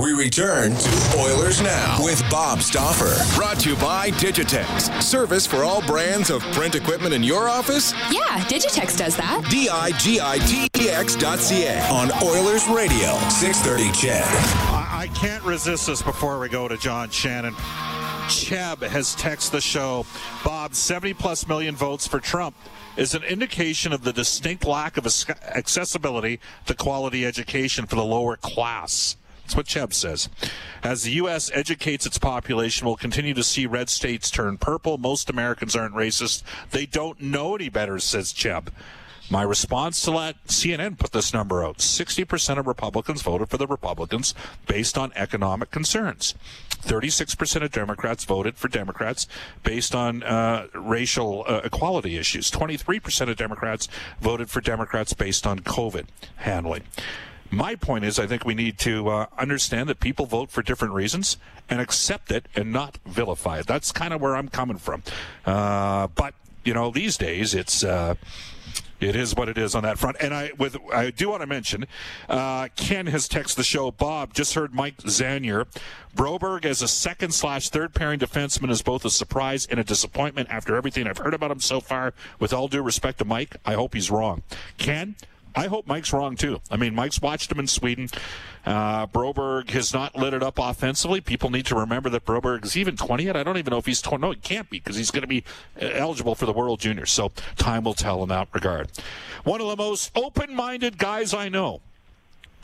We return to Oilers Now with Bob Stauffer. Brought to you by Digitex. Service for all brands of print equipment in your office? Yeah, Digitex does that. D I G I T E X dot C A on Oilers Radio, 630 CHED. I, I can't resist this before we go to John Shannon. Cheb has texted the show Bob, 70 plus million votes for Trump is an indication of the distinct lack of accessibility to quality education for the lower class. That's what Cheb says. As the U.S. educates its population, we'll continue to see red states turn purple. Most Americans aren't racist. They don't know any better, says Cheb. My response to that, CNN put this number out. 60% of Republicans voted for the Republicans based on economic concerns. 36% of Democrats voted for Democrats based on uh, racial uh, equality issues. 23% of Democrats voted for Democrats based on COVID handling. My point is, I think we need to uh, understand that people vote for different reasons and accept it and not vilify it. That's kind of where I'm coming from. Uh, but you know, these days it's uh, it is what it is on that front. And I with I do want to mention, uh, Ken has texted the show. Bob just heard Mike Zanier. Broberg as a second slash third pairing defenseman is both a surprise and a disappointment after everything I've heard about him so far. With all due respect to Mike, I hope he's wrong. Ken. I hope Mike's wrong too. I mean, Mike's watched him in Sweden. Uh, Broberg has not lit it up offensively. People need to remember that Broberg is even 20 yet. I don't even know if he's 20. No, he can't be because he's going to be uh, eligible for the World Juniors. So time will tell in that regard. One of the most open-minded guys I know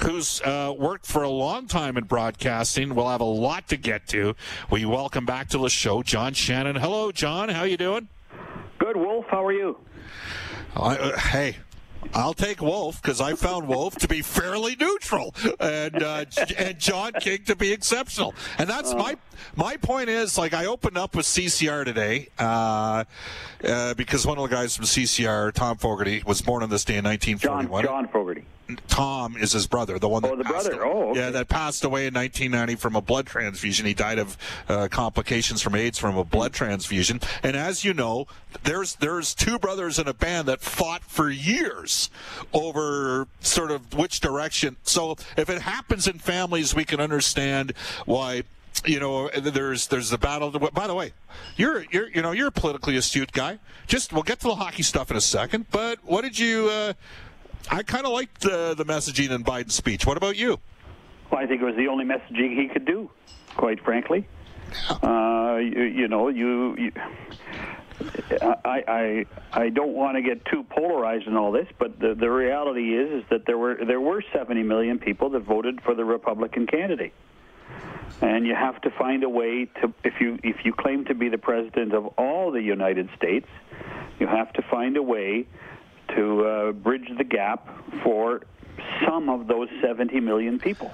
who's uh, worked for a long time in broadcasting. We'll have a lot to get to. We welcome back to the show John Shannon. Hello, John. How you doing? Good, Wolf. How are you? Uh, hey, I'll take Wolf because I found Wolf to be fairly neutral and uh, and John King to be exceptional. And that's my my point is like I opened up with CCR today uh, uh, because one of the guys from CCR, Tom Fogerty, was born on this day in 1941. John, John Fogerty. Tom is his brother, the one that oh, the brother. Away. Oh, okay. yeah, that passed away in 1990 from a blood transfusion. He died of uh, complications from AIDS from a blood transfusion. And as you know, there's there's two brothers in a band that fought for years over sort of which direction. So if it happens in families, we can understand why you know, there's there's the battle. By the way, you're you're you know you're a politically astute guy. Just we'll get to the hockey stuff in a second. But what did you? Uh, I kind of liked the, the messaging in Biden's speech. What about you? Well, I think it was the only messaging he could do, quite frankly. Uh, you, you, know, you, you I, I I don't want to get too polarized in all this, but the the reality is is that there were there were 70 million people that voted for the Republican candidate, and you have to find a way to if you if you claim to be the president of all the United States, you have to find a way to uh, bridge the gap for some of those 70 million people.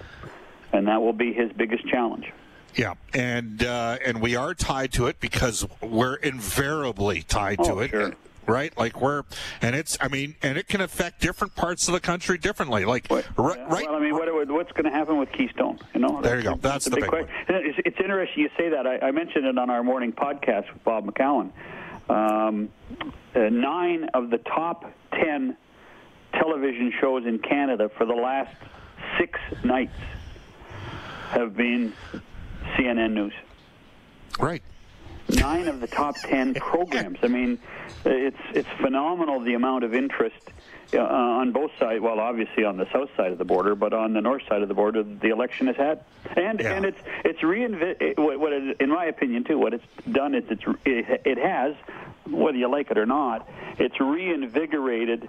And that will be his biggest challenge. Yeah, and uh, and we are tied to it because we're invariably tied oh, to it. Sure. Right, like we're, and it's, I mean, and it can affect different parts of the country differently. Like, right, right. Well, I mean, what, what's going to happen with Keystone? You know, there you go. That's, that's the big question. It's, it's, interesting you say that. I, I mentioned it on our morning podcast with Bob McCown. Um, uh, nine of the top ten television shows in Canada for the last six nights have been CNN News. Right. Nine of the top ten programs. I mean, it's it's phenomenal the amount of interest uh, on both sides. Well, obviously on the south side of the border, but on the north side of the border, the election has had, and yeah. and it's it's reinvent. What, what it, in my opinion too, what it's done is it's it, it has, whether you like it or not, it's reinvigorated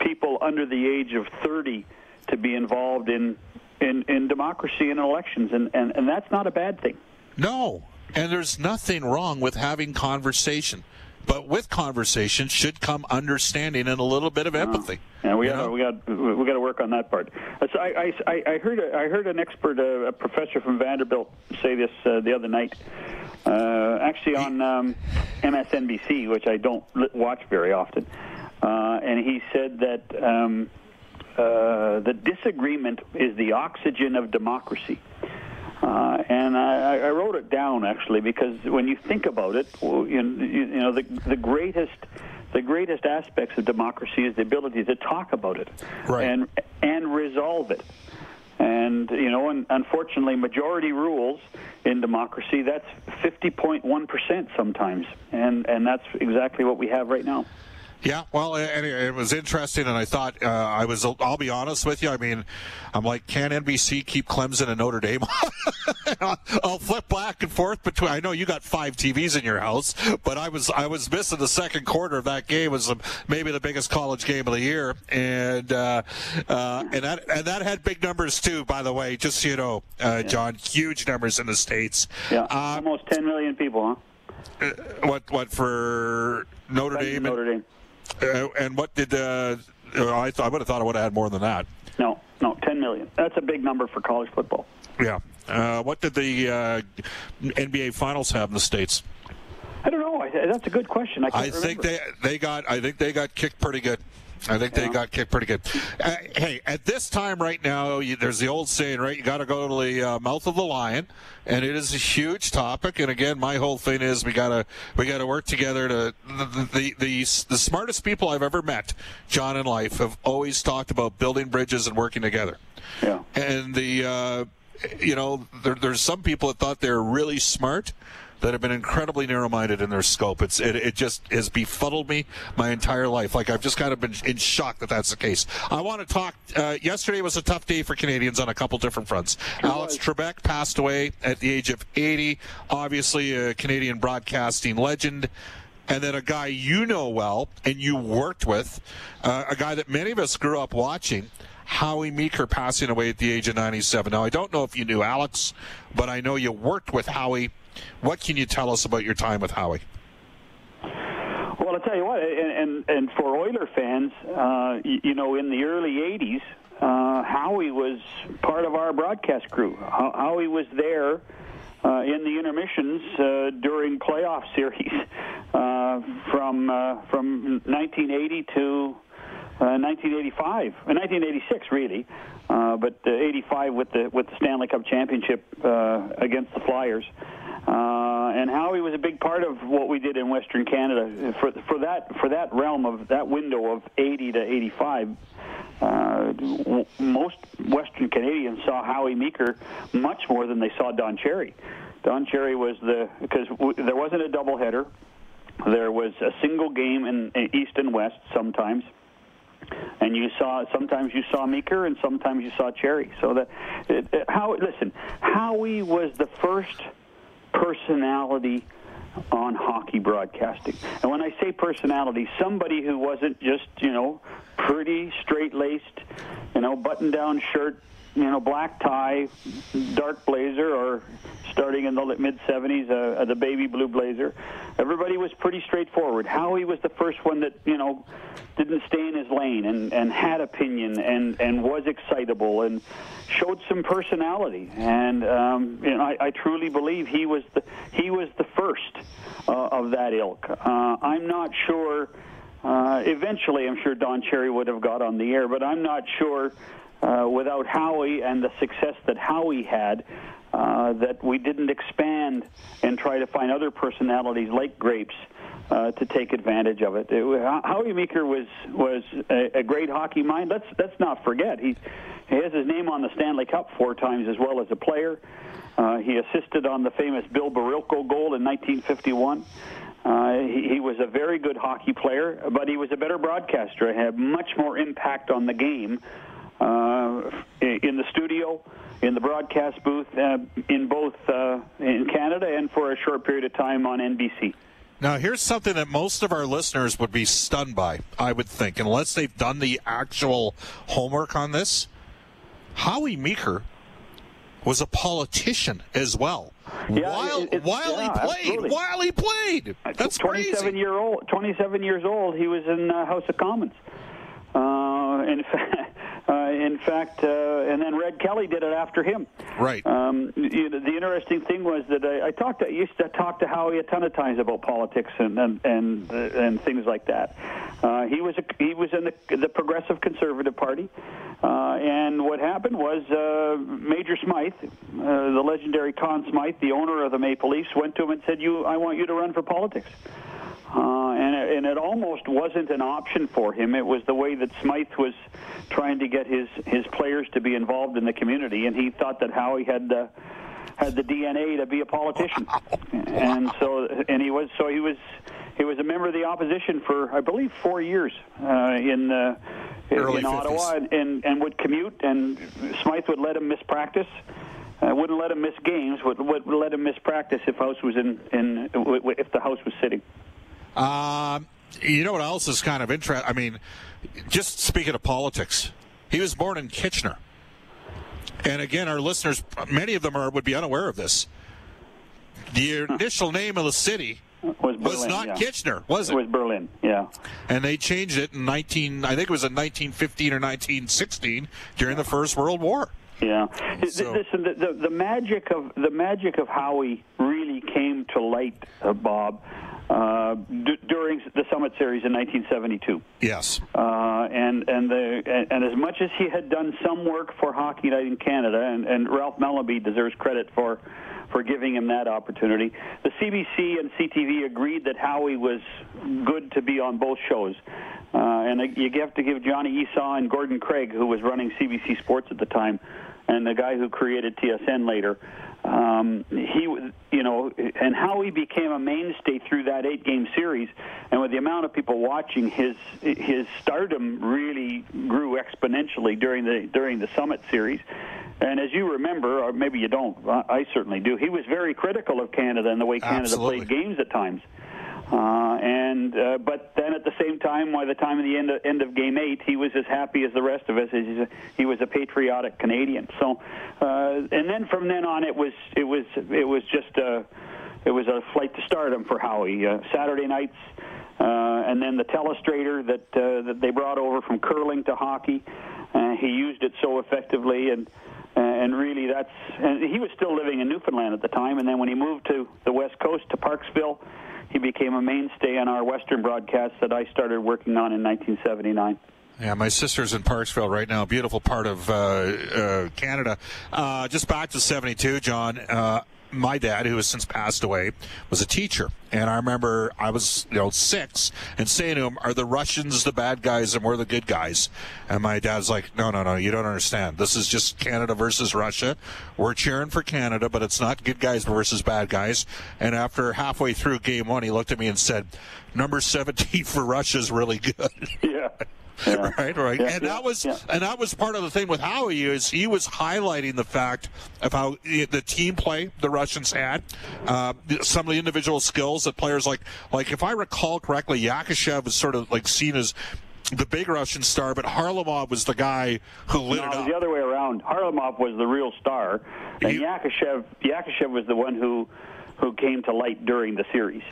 people under the age of 30 to be involved in in, in democracy and elections, and, and and that's not a bad thing. No, and there's nothing wrong with having conversation. But with conversation should come understanding and a little bit of empathy. Uh, yeah, we got we got we got to work on that part. Uh, so I, I, I heard I heard an expert, a, a professor from Vanderbilt, say this uh, the other night. Uh, actually on um, MSNBC, which I don't watch very often, uh, and he said that um, uh, the disagreement is the oxygen of democracy. Uh, and I, I, wrote it down actually because when you think about it, you, you know, the, the greatest the greatest aspects of democracy is the ability to talk about it right. and and resolve it. And you know, and unfortunately, majority rules in democracy that's 50.1 percent sometimes, and and that's exactly what we have right now. Yeah, well, it, it, was interesting, and I thought uh, I was. I'll be honest with you. I mean, I'm like, can NBC keep Clemson and Notre Dame? I'll flip back and forth between. I know you got five TVs in your house, but I was I was missing the second quarter of that game. It was maybe the biggest college game of the year, and uh, uh, and that and that had big numbers too. By the way, just so you know, uh, John, huge numbers in the states. Yeah, uh, almost 10 million people, huh? Uh, what what for Notre Dame? Notre Dame. Uh, and what did uh, I? Th- I would have thought I would have had more than that. No, no, 10 million. That's a big number for college football. Yeah. Uh, what did the uh, NBA Finals have in the states? I don't know. I, that's a good question. I, I think they they got. I think they got kicked pretty good. I think yeah. they got kicked pretty good. Uh, hey, at this time right now, you, there's the old saying, right? You got to go to the uh, mouth of the lion, and it is a huge topic. And again, my whole thing is we gotta we gotta work together. To the the the, the smartest people I've ever met, John, in life, have always talked about building bridges and working together. Yeah. And the uh, you know, there, there's some people that thought they're really smart that have been incredibly narrow-minded in their scope. It's it, it just has befuddled me my entire life. Like I've just kind of been in shock that that's the case. I want to talk. Uh, yesterday was a tough day for Canadians on a couple different fronts. Alex Trebek passed away at the age of 80. Obviously, a Canadian broadcasting legend and then a guy you know well and you worked with, uh, a guy that many of us grew up watching. Howie Meeker passing away at the age of 97. Now, I don't know if you knew Alex, but I know you worked with Howie what can you tell us about your time with Howie? Well, I'll tell you what, and and, and for Oiler fans, uh, you, you, know, in the early '80s, uh, Howie was part of our broadcast crew. Howie was there uh, in the intermissions uh, during playoff series uh, from uh, from 1980 to 1985, 1986, really, but 85 with the with the Stanley Cup championship against the Flyers. Uh, and Howie was a big part of what we did in Western Canada for for that for that realm of that window of 80 to 85. Uh, most Western Canadians saw Howie Meeker much more than they saw Don Cherry. Don Cherry was the because w- there wasn't a doubleheader. There was a single game in, in East and West sometimes and you saw sometimes you saw Meeker and sometimes you saw Cherry. So that it, it, how listen, Howie was the first personality on hockey broadcasting. And when I say personality, somebody who wasn't just, you know, pretty straight laced, you know, button down shirt, you know, black tie, dark blazer, or starting in the mid 70s, uh, the baby blue blazer. Everybody was pretty straightforward. Howie was the first one that, you know, didn't stay in his lane and, and had opinion and, and was excitable and showed some personality. And, um, you know, I, I truly believe he was the, he was the first uh, of that ilk. Uh, I'm not sure. Uh, eventually, I'm sure Don Cherry would have got on the air, but I'm not sure uh, without Howie and the success that Howie had, uh, that we didn't expand and try to find other personalities like Grapes uh, to take advantage of it. it Howie Meeker was was a, a great hockey mind. Let's let's not forget he he has his name on the Stanley Cup four times as well as a player. Uh, he assisted on the famous Bill Barilko goal in 1951. Uh, he, he was a very good hockey player, but he was a better broadcaster and had much more impact on the game in the studio, in the broadcast booth, uh, in both uh, in Canada and for a short period of time on NBC. Now, here's something that most of our listeners would be stunned by, I would think, unless they've done the actual homework on this. Howie Meeker was a politician as well. Yeah, while it, while yeah, he played, absolutely. while he played, that's 27 crazy. year old, 27 years old, he was in uh, House of Commons. Uh, in fact, Uh, in fact, uh, and then Red Kelly did it after him. Right. Um, you know, the interesting thing was that I, I talked to, I used to talk to Howie a ton of times about politics and and and, uh, and things like that. Uh, he was a, he was in the, the Progressive Conservative Party, uh, and what happened was uh, Major Smythe, uh, the legendary Conn Smythe, the owner of the Maple Leafs, went to him and said, "You, I want you to run for politics." Uh, and, it, and it almost wasn't an option for him. It was the way that Smythe was trying to get his, his players to be involved in the community, and he thought that Howie had the had the DNA to be a politician, and so and he was so he was he was a member of the opposition for I believe four years uh, in uh, Early in 50s. Ottawa, and and would commute, and Smythe would let him miss practice. I wouldn't let him miss games. Would, would let him miss practice if house was in, in if the house was sitting. Um, you know what else is kind of interesting? I mean, just speaking of politics, he was born in Kitchener. And again, our listeners, many of them are would be unaware of this. The initial name of the city Was, was not yeah. Kitchener, was It it? was Berlin, yeah. And they changed it in 19, I think it was in 1915 or 1916 during the First World War. Yeah. So- Listen, the, the, the magic of the magic of Howie really came to light, uh, Bob, uh, d- during the Summit Series in 1972. Yes. Uh, and and the and, and as much as he had done some work for Hockey Night in Canada, and, and Ralph Mellanby deserves credit for for giving him that opportunity. The CBC and CTV agreed that Howie was good to be on both shows. Uh, and you have to give Johnny Esaw and Gordon Craig, who was running CBC Sports at the time, and the guy who created TSN later. Um, he, you know, and Howie became a mainstay through that eight-game series, and with the amount of people watching, his his stardom really grew exponentially during the during the Summit series. And as you remember, or maybe you don't, I I certainly do. He was very critical of Canada and the way Canada Absolutely. played games at times. Uh, and uh, but then at the same time, by the time of the end of, end of Game Eight, he was as happy as the rest of us. He's a, he was a patriotic Canadian. So, uh, and then from then on, it was it was it was just a it was a flight to stardom for Howie. Uh, Saturday nights, uh, and then the telestrator that uh, that they brought over from curling to hockey. Uh, he used it so effectively and. Uh, and really, that's and he was still living in Newfoundland at the time. And then when he moved to the West Coast to Parksville, he became a mainstay on our Western broadcasts that I started working on in 1979. Yeah, my sister's in Parksville right now. Beautiful part of uh, uh, Canada. Uh, just back to '72, John. My dad, who has since passed away, was a teacher, and I remember I was, you know, six, and saying to him, "Are the Russians the bad guys and we're the good guys?" And my dad's like, "No, no, no, you don't understand. This is just Canada versus Russia. We're cheering for Canada, but it's not good guys versus bad guys." And after halfway through game one, he looked at me and said, "Number 17 for Russia is really good." Yeah. Yeah. right, right, Yeah, and yeah, that was and that was part of the thing with Howie is he was highlighting the fact of how the team play the Russians had, uh, some of the individual skills that players like like if I recall correctly, Yakushev was sort of like seen as the big Russian star, but Harlamov was the guy who lit No, it it up. the other way around. Harlamov was the real star, and He- Yakushev Yakushev was the one who who came to light during the series.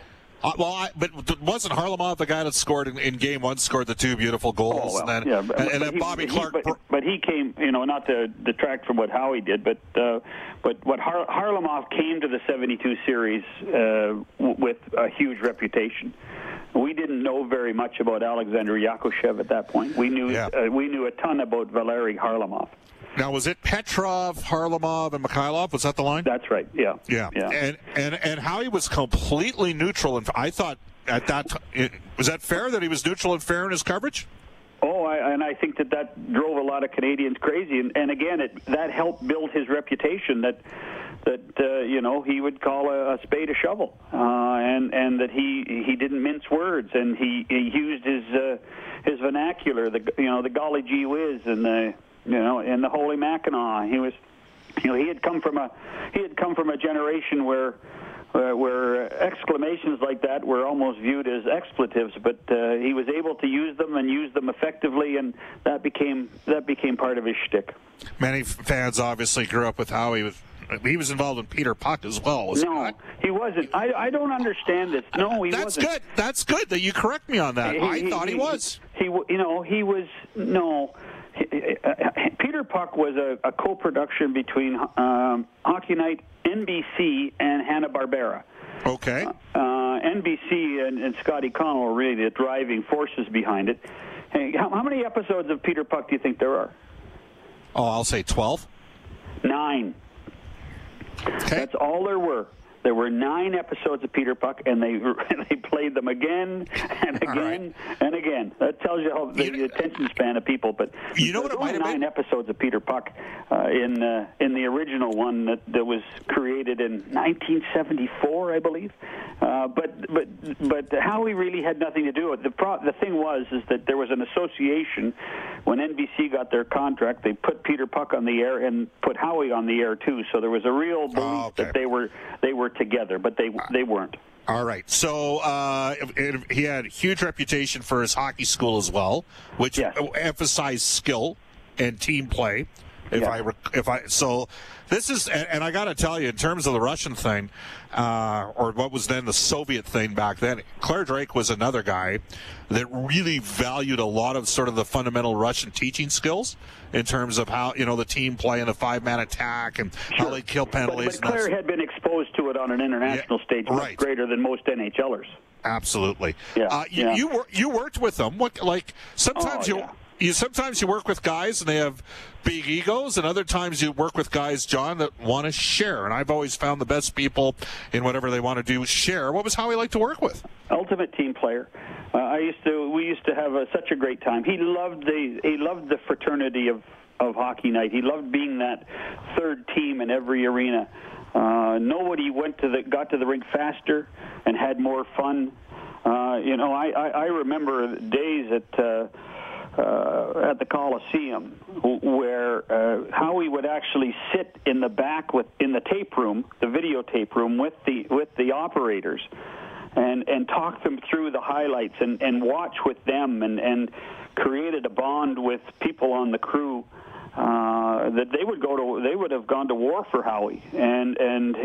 Uh, well, I, but wasn't Harlamov the guy that scored in, in game one, scored the two beautiful goals, Oh, well, and then yeah, but, and, and then he- Bobby he- Clarke. but, but he came, you know, not to detract from what Howie did, but uh, but what Har- Harlamov came to the '72 series uh, w- with a huge reputation. We didn't know very much about Alexander Yakushev at that point. We knew Yeah. uh, we knew a ton about Valery Harlamov. Now, was it Petrov, Harlamov, and Mikhailov? Was that the line? That's right. Yeah. Yeah. Yeah. And and and how he was completely neutral and I thought at that t- was that fair that he was neutral and fair in his coverage? Oh, I, and I think that that drove a lot of Canadians crazy, and, and again, it that helped build his reputation that that uh, you know he would call a, a spade a shovel, uh, and and that he he didn't mince words, and he, he used his uh, his vernacular, the you know the golly gee whiz, and the you know and the holy mackinaw. He was you know he had come from a he had come from a generation where uh, where exclamations like that were almost viewed as expletives, but uh, he was able to use them and use them effectively, and that became that became part of his shtick. Many fans obviously grew up with how he was. He was involved in Peter Puck as well. Was he No, not? he wasn't. I, I don't understand this. No, he That's wasn't. That's good. That's good that you correct me on that. I thought he, was. He, you know, he was no. Peter Puck was a, a co-production between um, Hockey Night, NBC, and Hanna Barbera. Okay. Uh, NBC and, and Scotty Connal are really the driving forces behind it. Hey, how, how many episodes of Peter Puck do you think there are? Oh, I'll say 12. Nine. Okay. That's all there were. There were nine episodes of Peter Puck, and they they played them again and again right. and again. That tells you how the, you, attention span of people. But you know what? It might have nine been? episodes of Peter Puck uh, in uh, in the original one that, that was created in 1974, I believe. Uh, but but but Howie really had nothing to do with it. The pro- the thing was is that there was an association when NBC got their contract. They put Peter Puck on the air and put Howie on the air too. So there was a real belief oh, okay. that they were they were together, but they they weren't. All right. So uh, it, he had a huge reputation for his hockey school as well, which yes. emphasized skill and team play. If yeah. I if I so this is and, and I got to tell you in terms of the Russian thing, uh, or what was then the Soviet thing back then. Clare Drake was another guy that really valued a lot of sort of the fundamental Russian teaching skills in terms of how you know the team play in a five man attack and sure. how they kill penalties. But, but Clare had been exposed to it on an international yeah, stage right. greater than most NHLers. Absolutely. Yeah. Uh, you, yeah. you, you worked with them. What like sometimes oh, you. Yeah you sometimes you work with guys and they have big egos, and other times you work with guys, John, that want to share. And I've always found the best people in whatever they want to do share. What was Howie like to work with? Ultimate team player. Uh, I used to. We used to have a, such a great time. He loved the. He loved the fraternity of of hockey night. He loved being that third team in every arena. Uh, nobody went to the got to the rink faster and had more fun. Uh, you know, I, I, I remember days at. Uh, uh, at the Coliseum, where uh, Howie would actually sit in the back with in the tape room, the videotape room, with the with the operators, and and talk them through the highlights and and watch with them and and created a bond with people on the crew that they would go to they would have gone to war for Howie. And and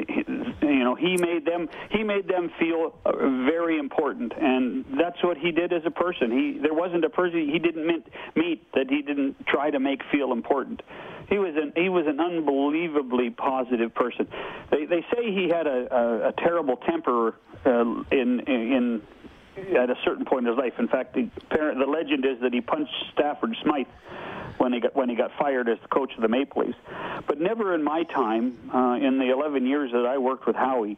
you know he made them he made them feel uh, very important. And that's what he did as a person. He there wasn't a person he didn't meet, meet that he didn't try to make feel important. He was an he was an unbelievably positive person. They they say he had a a, a terrible temper uh, in in at a certain point in his life. In fact, the, parent, the legend is that he punched Stafford Smythe when he got when he got fired as the coach of the Maple Leafs. But never in my time, uh, in the 11 years that I worked with Howie,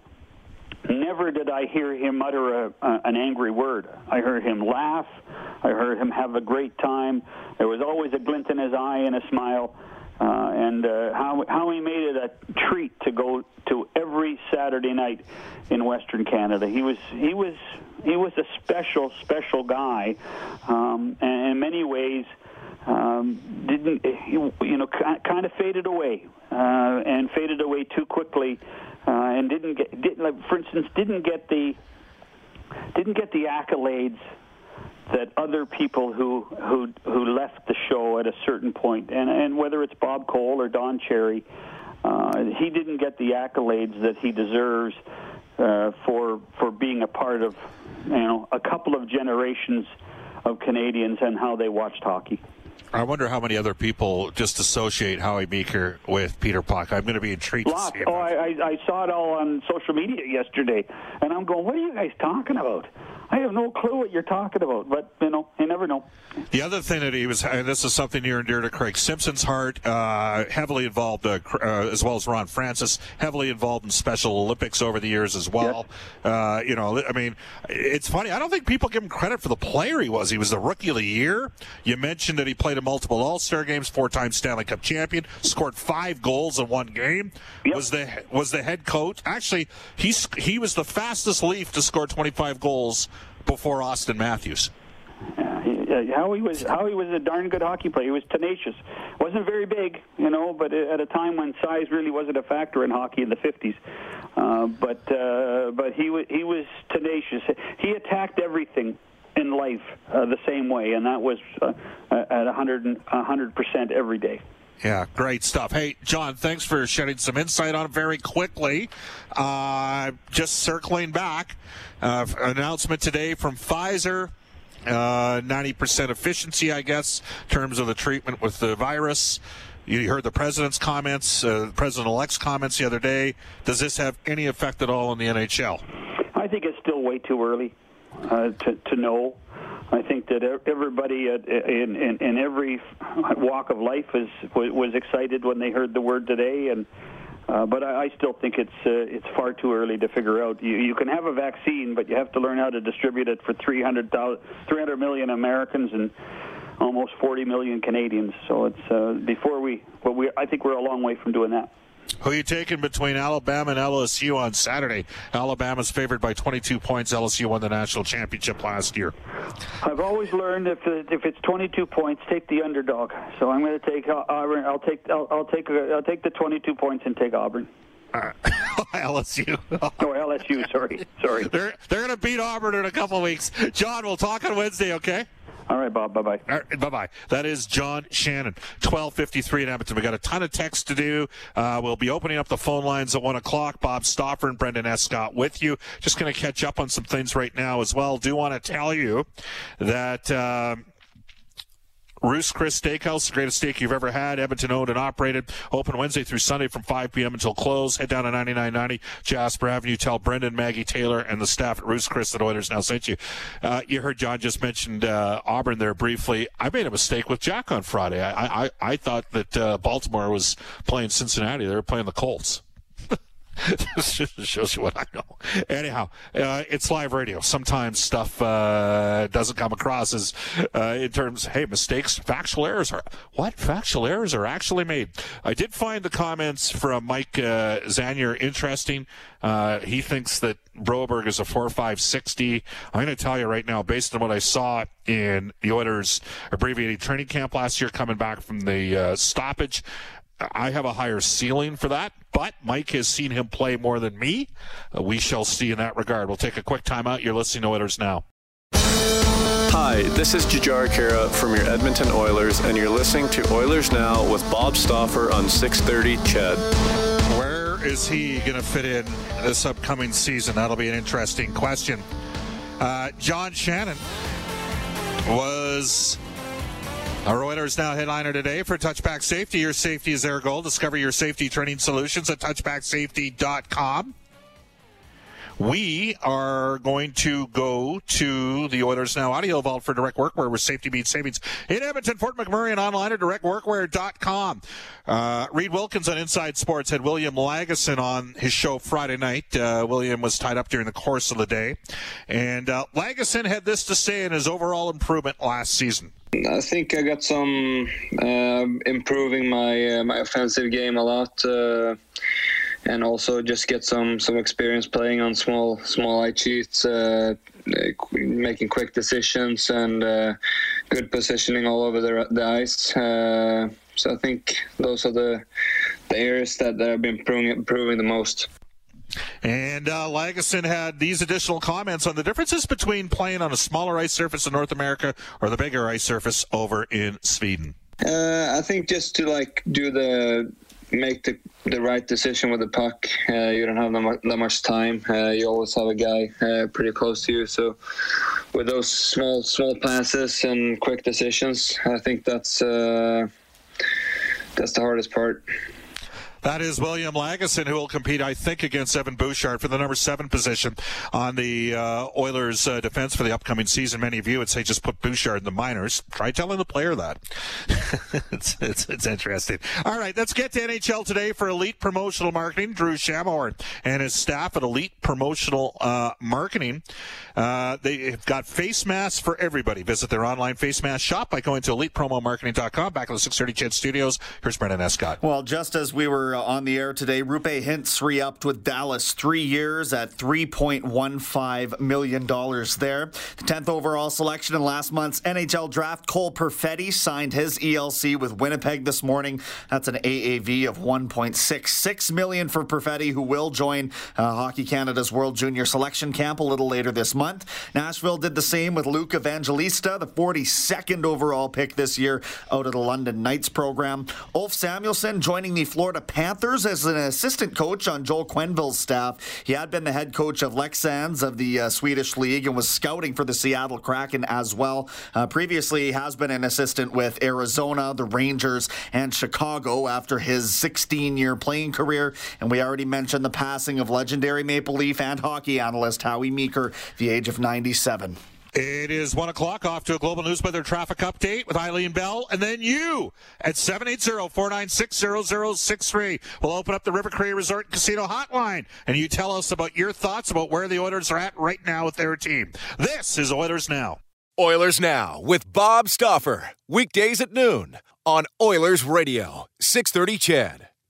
never did I hear him utter a, a, an angry word. I heard him laugh. I heard him have a great time. There was always a glint in his eye and a smile. Uh, and uh, how how he made it a treat to go to every Saturday night in Western Canada. He was he was he was a special special guy, um, and in many ways um, didn't you know kind of faded away uh, and faded away too quickly, uh, and didn't get didn't like for instance didn't get the didn't get the accolades that other people who who who left the show at a certain point, and and whether it's Bob Cole or Don Cherry, uh, he didn't get the accolades that he deserves uh, for for being a part of you know a couple of generations of Canadians and how they watched hockey. I wonder how many other people just associate Howie Meeker with Peter Puck. I'm going to be intrigued. Lots. Oh, I, I saw it all on social media yesterday, and I'm going, "What are you guys talking about?" I have no clue what you're talking about, but you know, you never know. The other thing that he was, and this is something near and dear to Craig Simpson's heart, uh, heavily involved, uh, uh, as well as Ron Francis, heavily involved in Special Olympics over the years as well. Yes. Uh, you know, I mean, it's funny. I don't think people give him credit for the player he was. He was the rookie of the year. You mentioned that he played in multiple All Star games, four-time Stanley Cup champion, scored five goals in one game. Yep. Was the was the head coach? Actually, he's he was the fastest Leaf to score 25 goals before Auston Matthews. Yeah, he, how he was how he was a darn good hockey player. He was tenacious. wasn't very big, you know, but at a time when size really wasn't a factor in hockey in the 50s. Uh, but uh, but he was he was tenacious. He attacked everything in life uh, the same way, and that was uh, at 100 100 percent every day. Yeah, great stuff. Hey, John, thanks for shedding some insight on it very quickly. Uh, just circling back, uh, announcement today from Pfizer uh, 90% efficiency, I guess, in terms of the treatment with the virus. You heard the president's comments, uh, president-elect's comments the other day. Does this have any effect at all on the NHL? I think it's still way too early uh, to to know. I think that everybody in, in, in every walk of life is was excited when they heard the word today, and uh, but I, I still think it's uh, it's far too early to figure out. You, you can have a vaccine, but you have to learn how to distribute it for 300, 300 million Americans and almost 40 million Canadians. So it's uh, before we, well, we, I think we're a long way from doing that. Who are you taking between Alabama and LSU on Saturday? Alabama's favored by 22 points. LSU won the national championship last year. I've always learned if if it's 22 points, take the underdog. So I'm going to take Auburn. I'll take I'll, I'll take I'll take the 22 points and take Auburn. Uh, LSU. oh, LSU. Sorry, sorry. They're they're going to beat Auburn in a couple weeks. John, we'll talk on Wednesday. Okay. All right, Bob. Bye bye. Right, bye bye. That is John Shannon, 1253 in Edmonton. We got a ton of texts to do. Uh, we'll be opening up the phone lines at 1 o'clock. Bob Stauffer and Brendan Escott with you. Just going to catch up on some things right now as well. Do want to tell you that. Uh, Ruth's Chris Steakhouse, the greatest steak you've ever had. Edmonton owned and operated. Open Wednesday through Sunday from 5 p.m. until close. Head down to 9990 Jasper Avenue. Tell Brendan, Maggie Taylor, and the staff at Ruth's Chris that Oilers now sent you. Uh, you heard John just mentioned uh, Auburn there briefly. I made a mistake with Jack on Friday. I I, I thought that uh, Baltimore was playing Cincinnati. They were playing the Colts. shows you what I know. Anyhow, uh, it's live radio. Sometimes stuff uh, doesn't come across as uh, in terms. Hey, mistakes, factual errors are what? Factual errors are actually made. I did find the comments from Mike uh, Zanier interesting. Uh, he thinks that Broberg is a four five sixty. I'm going to tell you right now, based on what I saw in the Oilers abbreviated training camp last year, coming back from the uh, stoppage. I have a higher ceiling for that, but Mike has seen him play more than me. Uh, we shall see in that regard. We'll take a quick timeout. You're listening to Oilers Now. Hi, this is Jujhar Khaira from your Edmonton Oilers, and you're listening to Oilers Now with Bob Stauffer on 630 CHED. Where is he going to fit in this upcoming season? That'll be an interesting question. Uh, John Shannon was our Oilers Now headliner today for Touchback Safety. Your safety is their goal. Discover your safety training solutions at touchbacksafety.com. We are going to go to the Oilers Now audio vault for direct workwear where safety meets savings in Edmonton, Fort McMurray, and online at directworkwear.com. Uh, Reid Wilkins on Inside Sports had William Lagesson on his show Friday night. Uh, William was tied up during the course of the day. And uh, Lagesson had this to say in his overall improvement last season. I think I got some uh, improving my uh, my offensive game a lot, uh, and also just get some some experience playing on small small ice sheets, uh, making quick decisions, and uh, good positioning all over the, the ice. Uh, so I think those are the the areas that I've been improving, improving the most. And uh, Lagesson had these additional comments on the differences between playing on a smaller ice surface in North America or the bigger ice surface over in Sweden. Uh, I think just to like do the make the, the right decision with the puck. Uh, you don't have that much, time. Uh, you always have a guy uh, pretty close to you. So with those small small passes and quick decisions, I think that's uh, that's the hardest part. That is William Lagesson, who will compete, I think, against Evan Bouchard for the number seven position on the uh, Oilers' uh, defense for the upcoming season. Many of you would say just put Bouchard in the minors. Try telling the player that. it's, it's, it's, interesting. All right, let's get to NHL today for Elite Promotional Marketing. Drew Shamor and his staff at Elite Promotional uh, Marketing. Uh, they've got face masks for everybody. Visit their online face mask shop by going to elitepromomarketing.com. Back in the 630 CHED Studios, here's Brendan Escott. Well, just as we were on the air today. Roope Hintz re-upped with Dallas, three years at $3.15 million there. The 10th overall selection in last month's NHL draft, Cole Perfetti signed his ELC with Winnipeg this morning. That's an AAV of 1.66 million for Perfetti, who will join uh, Hockey Canada's World Junior Selection Camp a little later this month. Nashville did the same with Luke Evangelista, the 42nd overall pick this year out of the London Knights program. Ulf Samuelsson joining the Florida Panthers as an assistant coach on Joel Quenneville's staff. He had been the head coach of Leksands of the uh, Swedish League and was scouting for the Seattle Kraken as well. Uh, previously, he has been an assistant with Arizona, the Rangers, and Chicago after his 16 year playing career. And we already mentioned the passing of legendary Maple Leaf and hockey analyst Howie Meeker, the age of 97. It is one o'clock off to a global news weather traffic update with Eileen Bell, and then you at 780-496-0063. We'll open up the River Cree Resort and Casino hotline, and you tell us about your thoughts about where the Oilers are at right now with their team. This is Oilers Now. Oilers Now with Bob Stauffer. Weekdays at noon on Oilers Radio, 630 CHED.